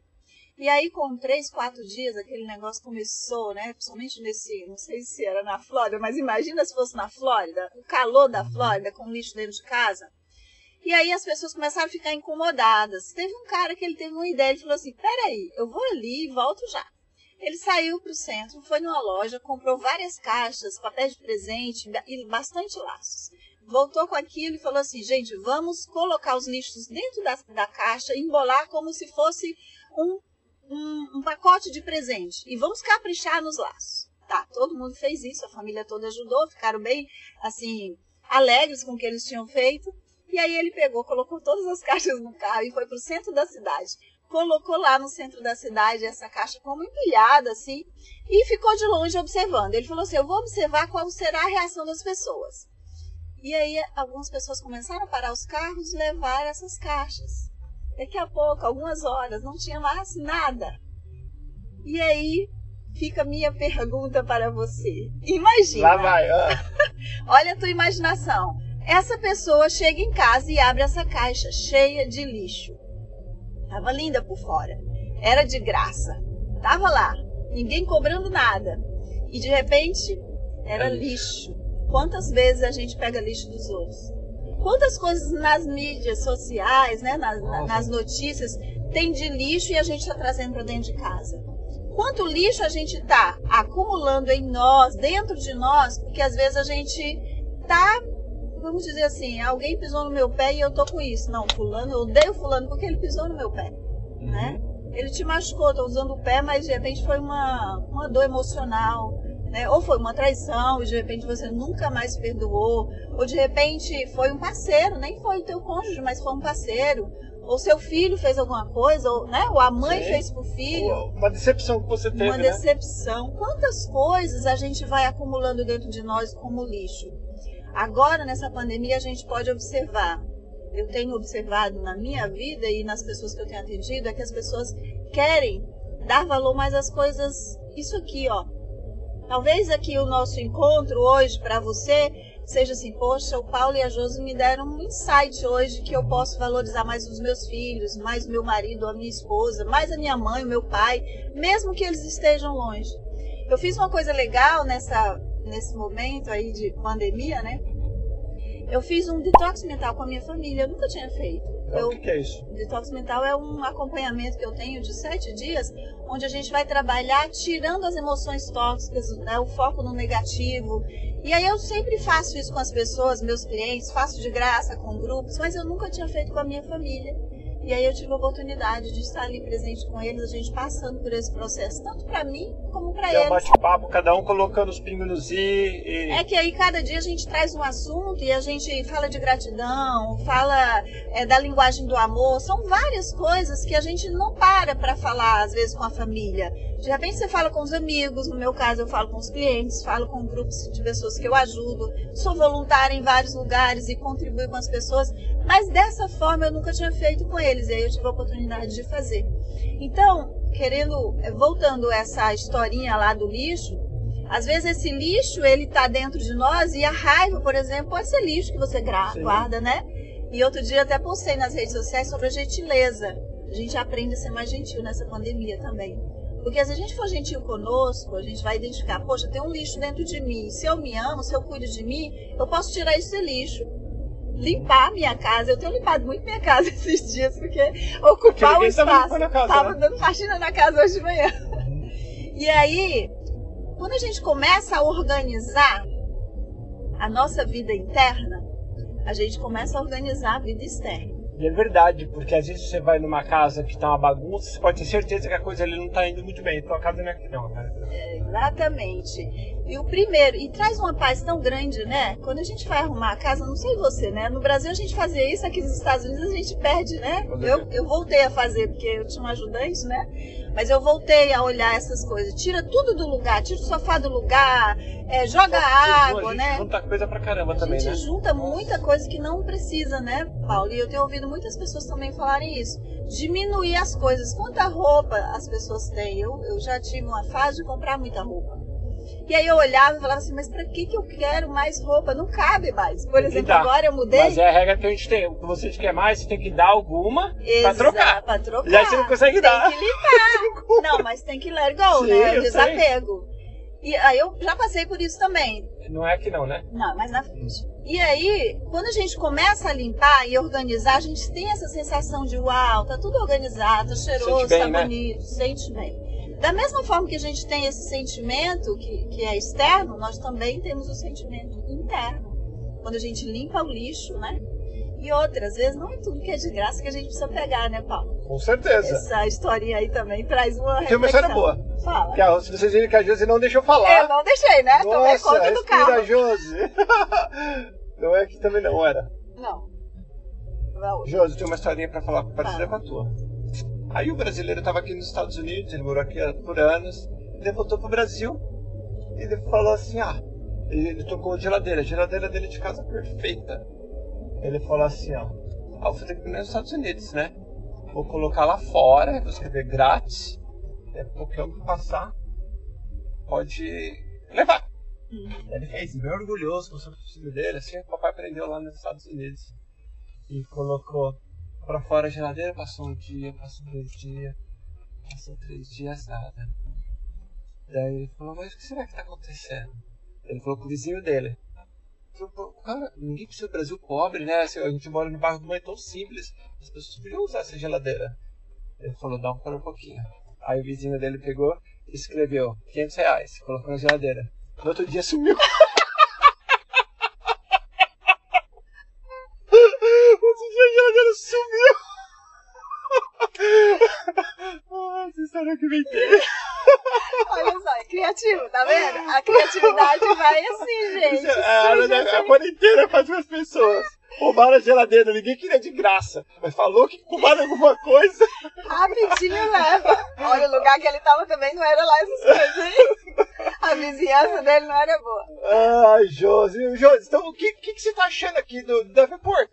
E aí, com três, quatro dias, aquele negócio começou, né? Principalmente nesse, não sei se era na Flórida, mas imagina se fosse na Flórida, o calor da Flórida com lixo dentro de casa. E aí as pessoas começaram a ficar incomodadas. Teve um cara que ele teve uma ideia, ele falou assim, peraí, eu vou ali e volto já. Ele saiu para o centro, foi numa loja, comprou várias caixas, papel de presente e bastante laços. Voltou com aquilo e falou assim, gente, vamos colocar os lixos dentro da, da caixa embolar como se fosse um, um, um pacote de presente. E vamos caprichar nos laços. Tá, todo mundo fez isso, a família toda ajudou, ficaram bem, assim, alegres com o que eles tinham feito. E aí ele pegou, colocou todas as (laughs) caixas no carro e foi para o centro da cidade. Colocou lá no centro da cidade essa caixa como empilhada, assim, e ficou de longe observando. Ele falou assim: Eu vou observar qual será a reação das pessoas. E aí algumas pessoas começaram a parar os carros e levar essas caixas. Daqui a pouco, algumas horas, não tinha mais nada. E aí fica a minha pergunta para você. Imagina. Lá vai. ah. (laughs) Olha a tua imaginação. Essa pessoa chega em casa e abre essa caixa cheia de lixo. Tava linda por fora. Era de graça. Tava lá. Ninguém cobrando nada. E de repente era É lixo. Quantas vezes a gente pega lixo dos outros? Quantas coisas nas mídias sociais, né, nas, na- Nossa. nas notícias, tem de lixo e a gente está trazendo para dentro de casa? Quanto lixo a gente está acumulando em nós, dentro de nós, porque às vezes a gente tá, vamos dizer assim, alguém pisou no meu pé e eu tô com isso. Não, fulano, eu odeio fulano porque ele pisou no meu pé, né? Ele te machucou, tô usando o pé, mas de repente foi uma, uma dor emocional, né? Ou foi uma traição e de repente você nunca mais perdoou, ou de repente foi um parceiro, nem foi o teu cônjuge, mas foi um parceiro, ou seu filho fez alguma coisa, ou, né? Ou a mãe Sim. fez pro filho Uma decepção que você teve, uma né? decepção. Quantas coisas a gente vai acumulando dentro de nós como lixo? Agora, nessa pandemia, a gente pode observar. Eu tenho observado na minha vida e nas pessoas que eu tenho atendido, é que as pessoas querem dar valor mais às coisas. Isso aqui, ó. Talvez aqui o nosso encontro hoje para você seja assim, poxa, o Paulo e a Josi me deram um insight hoje que eu posso valorizar mais os meus filhos, mais o meu marido, a minha esposa, mais a minha mãe, o meu pai, mesmo que eles estejam longe. Eu fiz uma coisa legal nessa, nesse momento aí de pandemia, né? Eu fiz um detox mental com a minha família, eu nunca tinha feito. Então, Eu, O que, é isso? Detox mental é um acompanhamento que eu tenho de sete dias, onde a gente vai trabalhar tirando as emoções tóxicas, né, o foco no negativo. E aí eu sempre faço isso com as pessoas, meus clientes, faço de graça com grupos, mas eu nunca tinha feito com a minha família. E aí eu tive a oportunidade de estar ali presente com eles, a gente passando por esse processo, tanto para mim como para É um eles. bate-papo, cada um colocando os pingos nos i e... É que aí cada dia a gente traz um assunto e a gente fala de gratidão, fala é, da linguagem do amor. São várias coisas que a gente não para para falar, às vezes, com a família. De repente você fala com os amigos, no meu caso eu falo com os clientes, falo com grupos de pessoas que eu ajudo, sou voluntária em vários lugares e contribuo com as pessoas, mas dessa forma eu nunca tinha feito com eles, e aí eu tive a oportunidade de fazer. Então, querendo, eh, voltando essa historinha lá do lixo, às vezes esse lixo ele tá dentro de nós e a raiva, por exemplo, pode ser lixo que você gra- Sim. guarda, né? E outro dia até postei nas redes sociais sobre a gentileza. A gente aprende a ser mais gentil nessa pandemia também. Porque se a gente for gentil conosco, a gente vai identificar, poxa, tem um lixo dentro de mim. Se eu me amo, se eu cuido de mim, eu posso tirar esse lixo. Limpar a minha casa. Eu tenho limpado muito minha casa (laughs) esses dias, porque ocupar o ninguém tava espaço. limpando a casa, Tava né? dando faxina na casa hoje de manhã. (laughs) E aí, quando a gente começa a organizar a nossa vida interna, a gente começa a organizar a vida externa. E é verdade, porque às vezes você vai numa casa que tá uma bagunça, você pode ter certeza que a coisa ali não tá indo muito bem. Tua casa não é não, cara. Exatamente. E o primeiro, e traz uma paz tão grande, né? Quando a gente vai arrumar a casa, não sei você, né? No Brasil a gente fazia isso, aqui nos Estados Unidos a gente perde, né? Eu, eu voltei a fazer, porque eu tinha um ajudante, né? Mas eu voltei a olhar essas coisas. Tira tudo do lugar, tira o sofá do lugar, é, joga a água, gente né? junta coisa pra caramba A também, gente né? junta muita coisa que não precisa, né, Paulo? E eu tenho ouvido muitas pessoas também falarem isso. Diminuir as coisas. Quanta roupa as pessoas têm? Eu, eu já tive uma fase de comprar muita roupa. E aí eu olhava e falava assim, mas pra que, que eu quero mais roupa? Não cabe mais. Por Tem exemplo, dar. agora eu mudei. Mas é a regra que a gente tem. O que você quer mais, você tem que dar alguma pra Exato, trocar. Pra trocar. E aí você não consegue tem dar. que limpar. (laughs) não, mas tem que let go, Sim, né? O desapego. E aí eu já passei por isso também. Não é que não, né? Não, mas na frente. E aí, quando a gente começa a limpar e organizar, a gente tem essa sensação de uau, tá tudo organizado, tá cheiroso, Sente bem, tá né? bonito, sente bem. Da mesma forma que a gente tem esse sentimento que, que é externo, nós também temos o sentimento interno. Quando a gente limpa o lixo, né? E outra, às vezes não é tudo que é de graça que a gente precisa pegar, né, Paulo? Com certeza. Essa historinha aí também traz uma Tem uma história reflexão. boa. Fala. Que a, se vocês viram que a Josi não deixou falar. É, não deixei, né? Tomei Nossa, conta do carro. Josi. (laughs) não é que também não era. Não. Não. Josi, tem uma historinha pra falar parecida com a tua. Aí o brasileiro tava aqui nos Estados Unidos, ele morou aqui por anos, ele voltou pro Brasil e ele falou assim, ah, ele, ele tocou a geladeira, a geladeira dele de casa perfeita. Ele falou assim, ó, ah, eu vou que ir nos Estados Unidos, né? Vou colocar lá fora, vou escrever grátis, é qualquer um que passar pode levar. Ele fez, bem orgulhoso com o filho dele, assim, o papai aprendeu lá nos Estados Unidos. E colocou pra fora a geladeira, passou um dia, passou dois dias, passou três dias, nada. Daí ele falou, mas o que será que tá acontecendo? Ele falou com o vizinho dele. Falou, "Pô, cara, ninguém precisa do Brasil pobre, né? Assim, A gente mora no bairro de uma tão simples, as pessoas podiam usar essa geladeira. Ele falou, dá um para um pouquinho. Aí o vizinho dele pegou e escreveu 500 reais, colocou na geladeira. No outro dia sumiu. (laughs) Eu que inventei. Olha só, é criativo, tá vendo? A criatividade vai assim, gente. É a, a, a assim. quarentena faz as pessoas. Roubaram a geladeira, ninguém queria de graça. Mas falou que roubaram alguma coisa. Rapidinho leva. Olha, o lugar que ele tava também não era lá essas coisas, hein? A vizinhança dele não era boa. Ai, Josi. Josi, então o que, que, que você tá achando aqui do Davenport?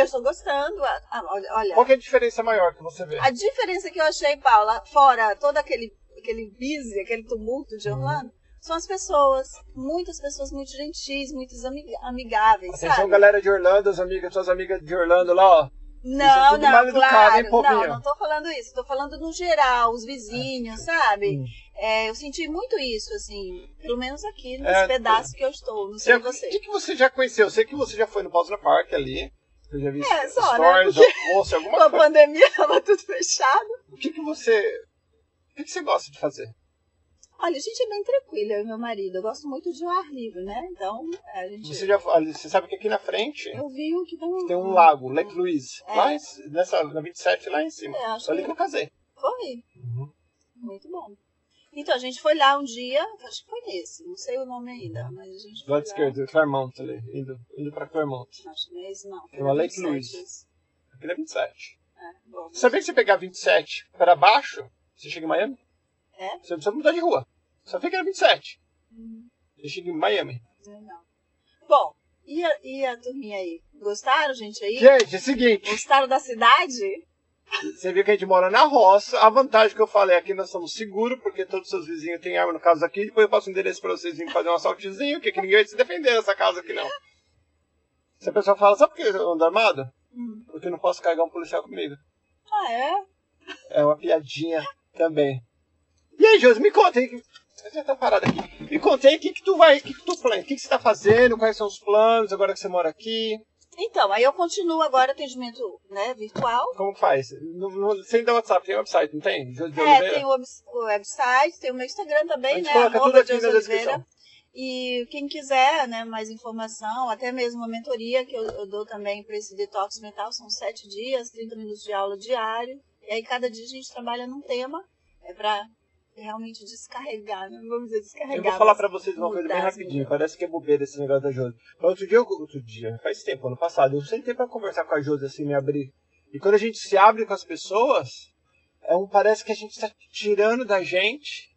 Eu estou gostando. Ah, olha, Qual é a diferença maior que você vê? a diferença que eu achei, Paula, fora todo aquele, aquele busy, aquele tumulto de Orlando, são as pessoas. Muitas pessoas muito gentis, muito ami- amigáveis, Atenção, sabe? galera de Orlando, as amigas, suas amigas de Orlando lá, ó. Isso é Não, não, claro. hein, não, não tô falando isso. Tô falando no geral, os vizinhos, sabe? Hum. É, eu senti muito isso, assim, pelo menos aqui, nesse É, pedaço que eu estou. Não sei o você. que, que você já conheceu? Eu sei que você já foi no Pausa Park ali. Eu já vi É, só, né? stories, Porque- almoço, Com alguma a coisa. pandemia (laughs) tava tudo fechado. O que, que você. O que, que você gosta de fazer? Olha, a gente é bem tranquila, eu e meu marido. Eu gosto muito de ar livre, né? Então, a gente. Você já você sabe que aqui na frente Eu vi um que tem tem um lago, Lake Louise. É. Lá em, nessa, na 27, lá em cima. É, Só ali que- que eu casei. Foi. Uhum. Muito bom. Então, a gente foi lá um dia, acho que foi nesse, não sei o nome ainda, mas a gente Do foi lado lá. esquerdo, Claremont ali. Indo, indo pra Claremont. Acho que não é esse, não. Tem uma Lake 27 Louise. Aqui é 27. É, bom. Você sabia que se pegar 27 para baixo, você chega em Miami? É? Você não precisa mudar de rua. Só fica na 27. Hum, Você chega em Miami. não. Bom, e a, e a turminha aí? Gostaram, gente, aí? Gente, é o seguinte. Gostaram da cidade? Você viu que a gente mora na roça. A vantagem que eu falei aqui, nós somos seguros, porque todos os seus vizinhos têm arma no caso aqui. Depois eu passo o endereço pra vocês virem fazer um assaltezinho, que, que ninguém vai se defender nessa casa aqui, não. Se a pessoa fala, sabe por que eu ando armado? Hum. Porque eu não posso carregar um policial comigo. Ah, é? É uma piadinha também. E aí, Josi, me conta aí. Eu já tô parado aqui. Me conta aí o que, que tu vai, o que, que tu plana, o que, que você tá fazendo, quais são os planos agora que você mora aqui. Então, aí eu continuo agora atendimento né, virtual. Como faz? No, no, sem dar WhatsApp, tem website, não tem? Josi de É, tem o, o website, tem o meu Instagram A também, gente né? coloca tudo aqui na Oliveira. descrição. E quem quiser né, mais informação, até mesmo a mentoria que eu, eu dou também para esse detox mental, são sete dias, 30 minutos de aula diário. E aí cada dia a gente trabalha num tema, é para realmente descarregar, né? vamos dizer, descarregar. Eu vou falar pra vocês uma coisa bem assim, rapidinho. Parece que é bobeira esse negócio da Josi. Mas outro dia, outro dia, faz tempo, ano passado, eu sentei pra conversar com a Josi, assim, me abrir. E quando a gente se abre com as pessoas, é um, parece que a gente tá tirando da gente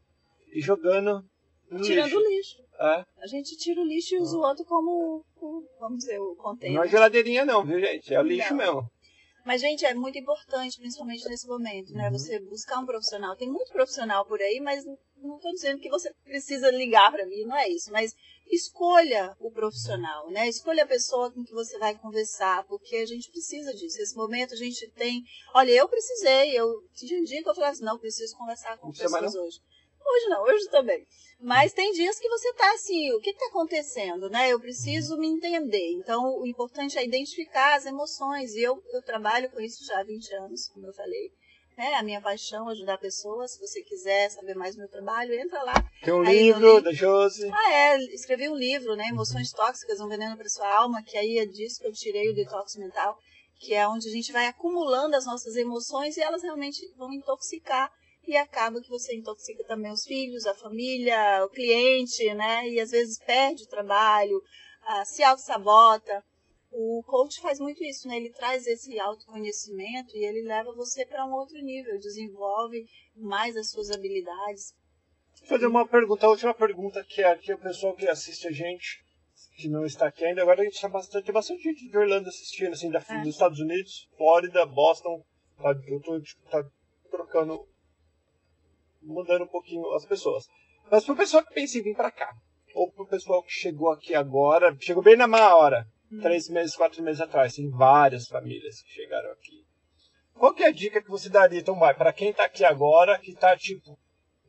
e jogando no Tirando lixo. o lixo. É. A gente tira o lixo e usa o outro como, o- vamos dizer, o Não é geladeirinha não, viu, gente? É o lixo Não. mesmo. Mas, gente, é muito importante, principalmente nesse momento, né? Uhum. Você buscar um profissional. Tem muito profissional por aí, mas não estou dizendo que você precisa ligar para mim, não é isso, mas escolha o profissional, né? Escolha a pessoa com que você vai conversar, porque a gente precisa disso. Esse momento a gente tem. Olha, eu precisei, eu tinha um dia que eu falava assim, não, preciso conversar com pessoas hoje. Hoje não, hoje também. Mas tem dias que você tá assim, o que está acontecendo, né? Eu preciso me entender. Então, o importante é identificar as emoções. E eu, eu trabalho com isso já há 20 anos, como eu falei. É a minha paixão, ajudar pessoas. Se você quiser saber mais do meu trabalho, entra lá. Tem um aí livro li... da Josi. Ah, é. Escrevi um livro, né? Emoções Tóxicas, um veneno para sua alma, que aí é disso que eu tirei o detox mental, que é onde a gente vai acumulando as nossas emoções e elas realmente vão intoxicar e acaba que você intoxica também os filhos, a família, o cliente, né? E às vezes perde o trabalho, ah, se auto-sabota. O coach faz muito isso, né? Ele traz esse autoconhecimento e ele leva você para um outro nível, desenvolve mais as suas habilidades. Vou fazer uma pergunta, a última pergunta que é aqui o pessoal que assiste a gente, que não está aqui ainda, agora a gente está bastante, tem bastante gente de Orlando assistindo, assim, da, é. dos Estados Unidos, Flórida, Boston, tá, eu tô tipo, tá trocando mudando um pouquinho as pessoas. Mas pro pessoal que pensa em vir para cá, ou pro pessoal que chegou aqui agora, chegou bem na má hora, hum. três meses, quatro meses atrás, tem várias famílias que chegaram aqui. Qual que é a dica que você daria, então, vai, para quem tá aqui agora, que tá tipo,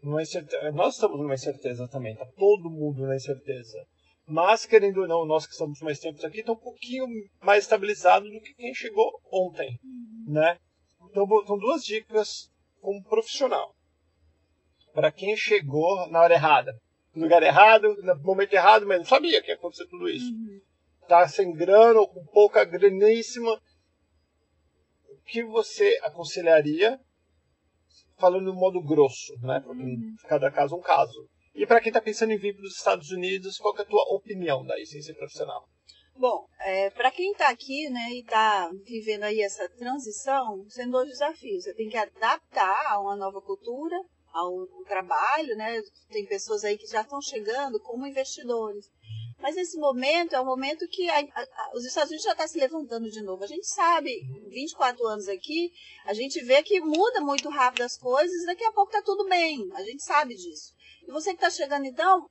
numa incerteza, nós estamos numa incerteza também, tá todo mundo na incerteza. Mas, querendo ou não, nós que estamos mais tempos aqui, tá um pouquinho mais estabilizado do que quem chegou ontem, uhum. né? Então, são duas dicas como profissional para quem chegou na hora errada. No lugar errado, no momento errado, mas não sabia que ia acontecer tudo isso. Uhum. Tá sem grana ou com pouca graníssima. O que você aconselharia, falando de modo grosso, né? Porque uhum. cada caso é um caso. E para quem está pensando em vir para os Estados Unidos, qual é a tua opinião daí, sem ser profissional? Bom, é, para quem está aqui né, e está vivendo aí essa transição, são dois desafios. Você tem que adaptar a uma nova cultura, ao trabalho, né? Tem pessoas aí que já estão chegando como investidores. Mas esse momento é um momento que a, a, os Estados Unidos já estão tá se levantando de novo. A gente sabe, 24 anos aqui, a gente vê que muda muito rápido as coisas, daqui a pouco está tudo bem. A gente sabe disso. E você que está chegando, então,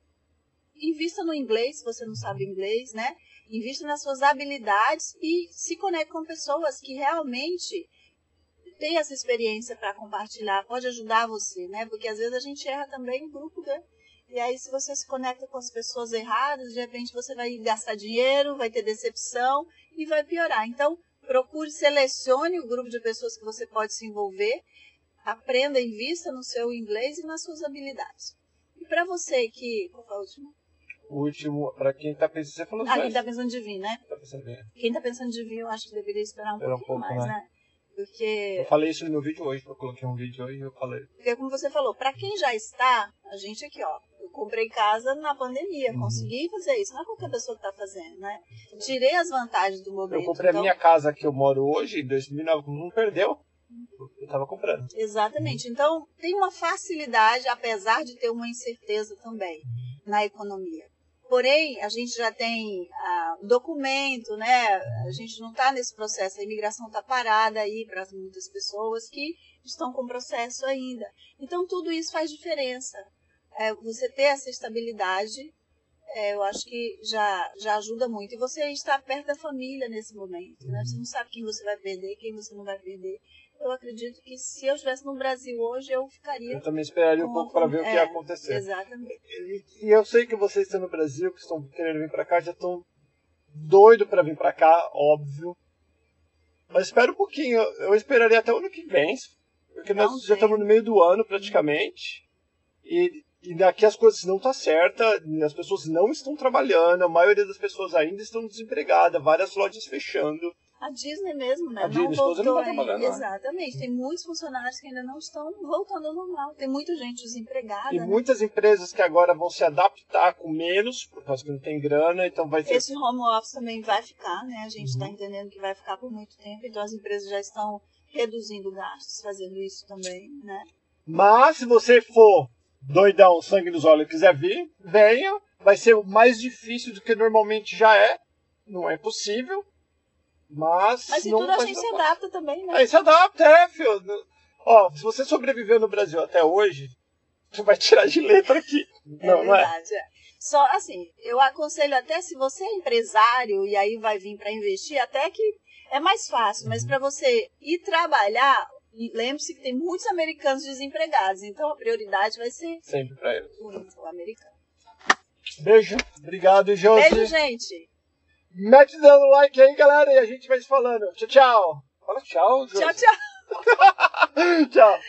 invista no inglês, se você não sabe inglês, né? Invista nas suas habilidades e se conecte com pessoas que realmente tem essa experiência para compartilhar, pode ajudar você, né? Porque às vezes a gente erra também em grupo, né? E aí, se você se conecta com as pessoas erradas, de repente você vai gastar dinheiro, vai ter decepção e vai piorar. Então, procure, selecione o grupo de pessoas que você pode se envolver, aprenda, invista no seu inglês e nas suas habilidades. E para você que. Qual foi a última? O último, para quem está pensando, você falou Ah, quem está pensando de vir, né? Tá pensando. Quem está pensando de vir, eu acho que deveria esperar um pouquinho um pouco, mais, né? né? Porque. Eu falei isso no vídeo hoje, eu coloquei um vídeo hoje e eu falei. Porque, como você falou, para quem já está, a gente aqui, ó, eu comprei casa na pandemia, uhum. consegui fazer isso. Não é qualquer pessoa que está fazendo, né? Tirei as vantagens do momento. Eu comprei então... a minha casa que eu moro hoje, em 2009, não perdeu. Eu estava comprando. Exatamente. Então, tem uma facilidade, apesar de ter uma incerteza também na economia. Porém, a gente já tem ah, documento, né? A gente não está nesse processo, a imigração está parada aí para muitas pessoas que estão com processo ainda. Então, tudo isso faz diferença. É, você ter essa estabilidade, é, eu acho que já, já ajuda muito. E você está perto da família nesse momento, né? Você não sabe quem você vai perder, quem você não vai perder eu acredito que se eu estivesse no Brasil hoje, eu ficaria. Eu também esperaria um pouco para ver é, o que ia é, acontecer. Exatamente. E, e, eu sei que vocês estão no Brasil, que estão querendo vir para cá, já estão doido para vir para cá, óbvio. Mas espera um pouquinho, eu esperaria até o ano que vem, porque não nós já estamos no meio do ano praticamente. E, e daqui as coisas não estão tá certas, as pessoas não estão trabalhando, a maioria das pessoas ainda estão desempregadas, várias lojas fechando. A Disney mesmo, né? A não Disney, voltou não tá. Exatamente. Tem muitos funcionários que ainda não estão voltando ao normal. Tem muita gente desempregada. E né? muitas empresas que agora vão se adaptar com menos, por causa que não tem grana, então vai ter... Esse home office também vai ficar, né? A gente está uhum. entendendo que vai ficar por muito tempo, então as empresas já estão reduzindo gastos, fazendo isso também, né? Mas se você for doidão, sangue nos olhos e quiser vir, venha. Vai ser mais difícil do que normalmente já é. Não é possível mas. Mas e tudo a gente se adapta também, né? Aí se adapta, é, filho. Ó, se você sobreviveu no Brasil até hoje, Tu vai tirar de letra aqui. É não, não é? verdade, é. Só assim, eu aconselho até se você é empresário e aí vai vir para investir, até que é mais fácil, mas para você ir trabalhar, lembre-se que tem muitos americanos desempregados, então a prioridade vai ser Sempre pra ele. o americano. Beijo. Obrigado, Josi. Beijo, gente. Mete dando like aí, galera, e a gente vai se falando. Tchau, tchau. Fala tchau, Josi. Tchau, tchau. (laughs) tchau.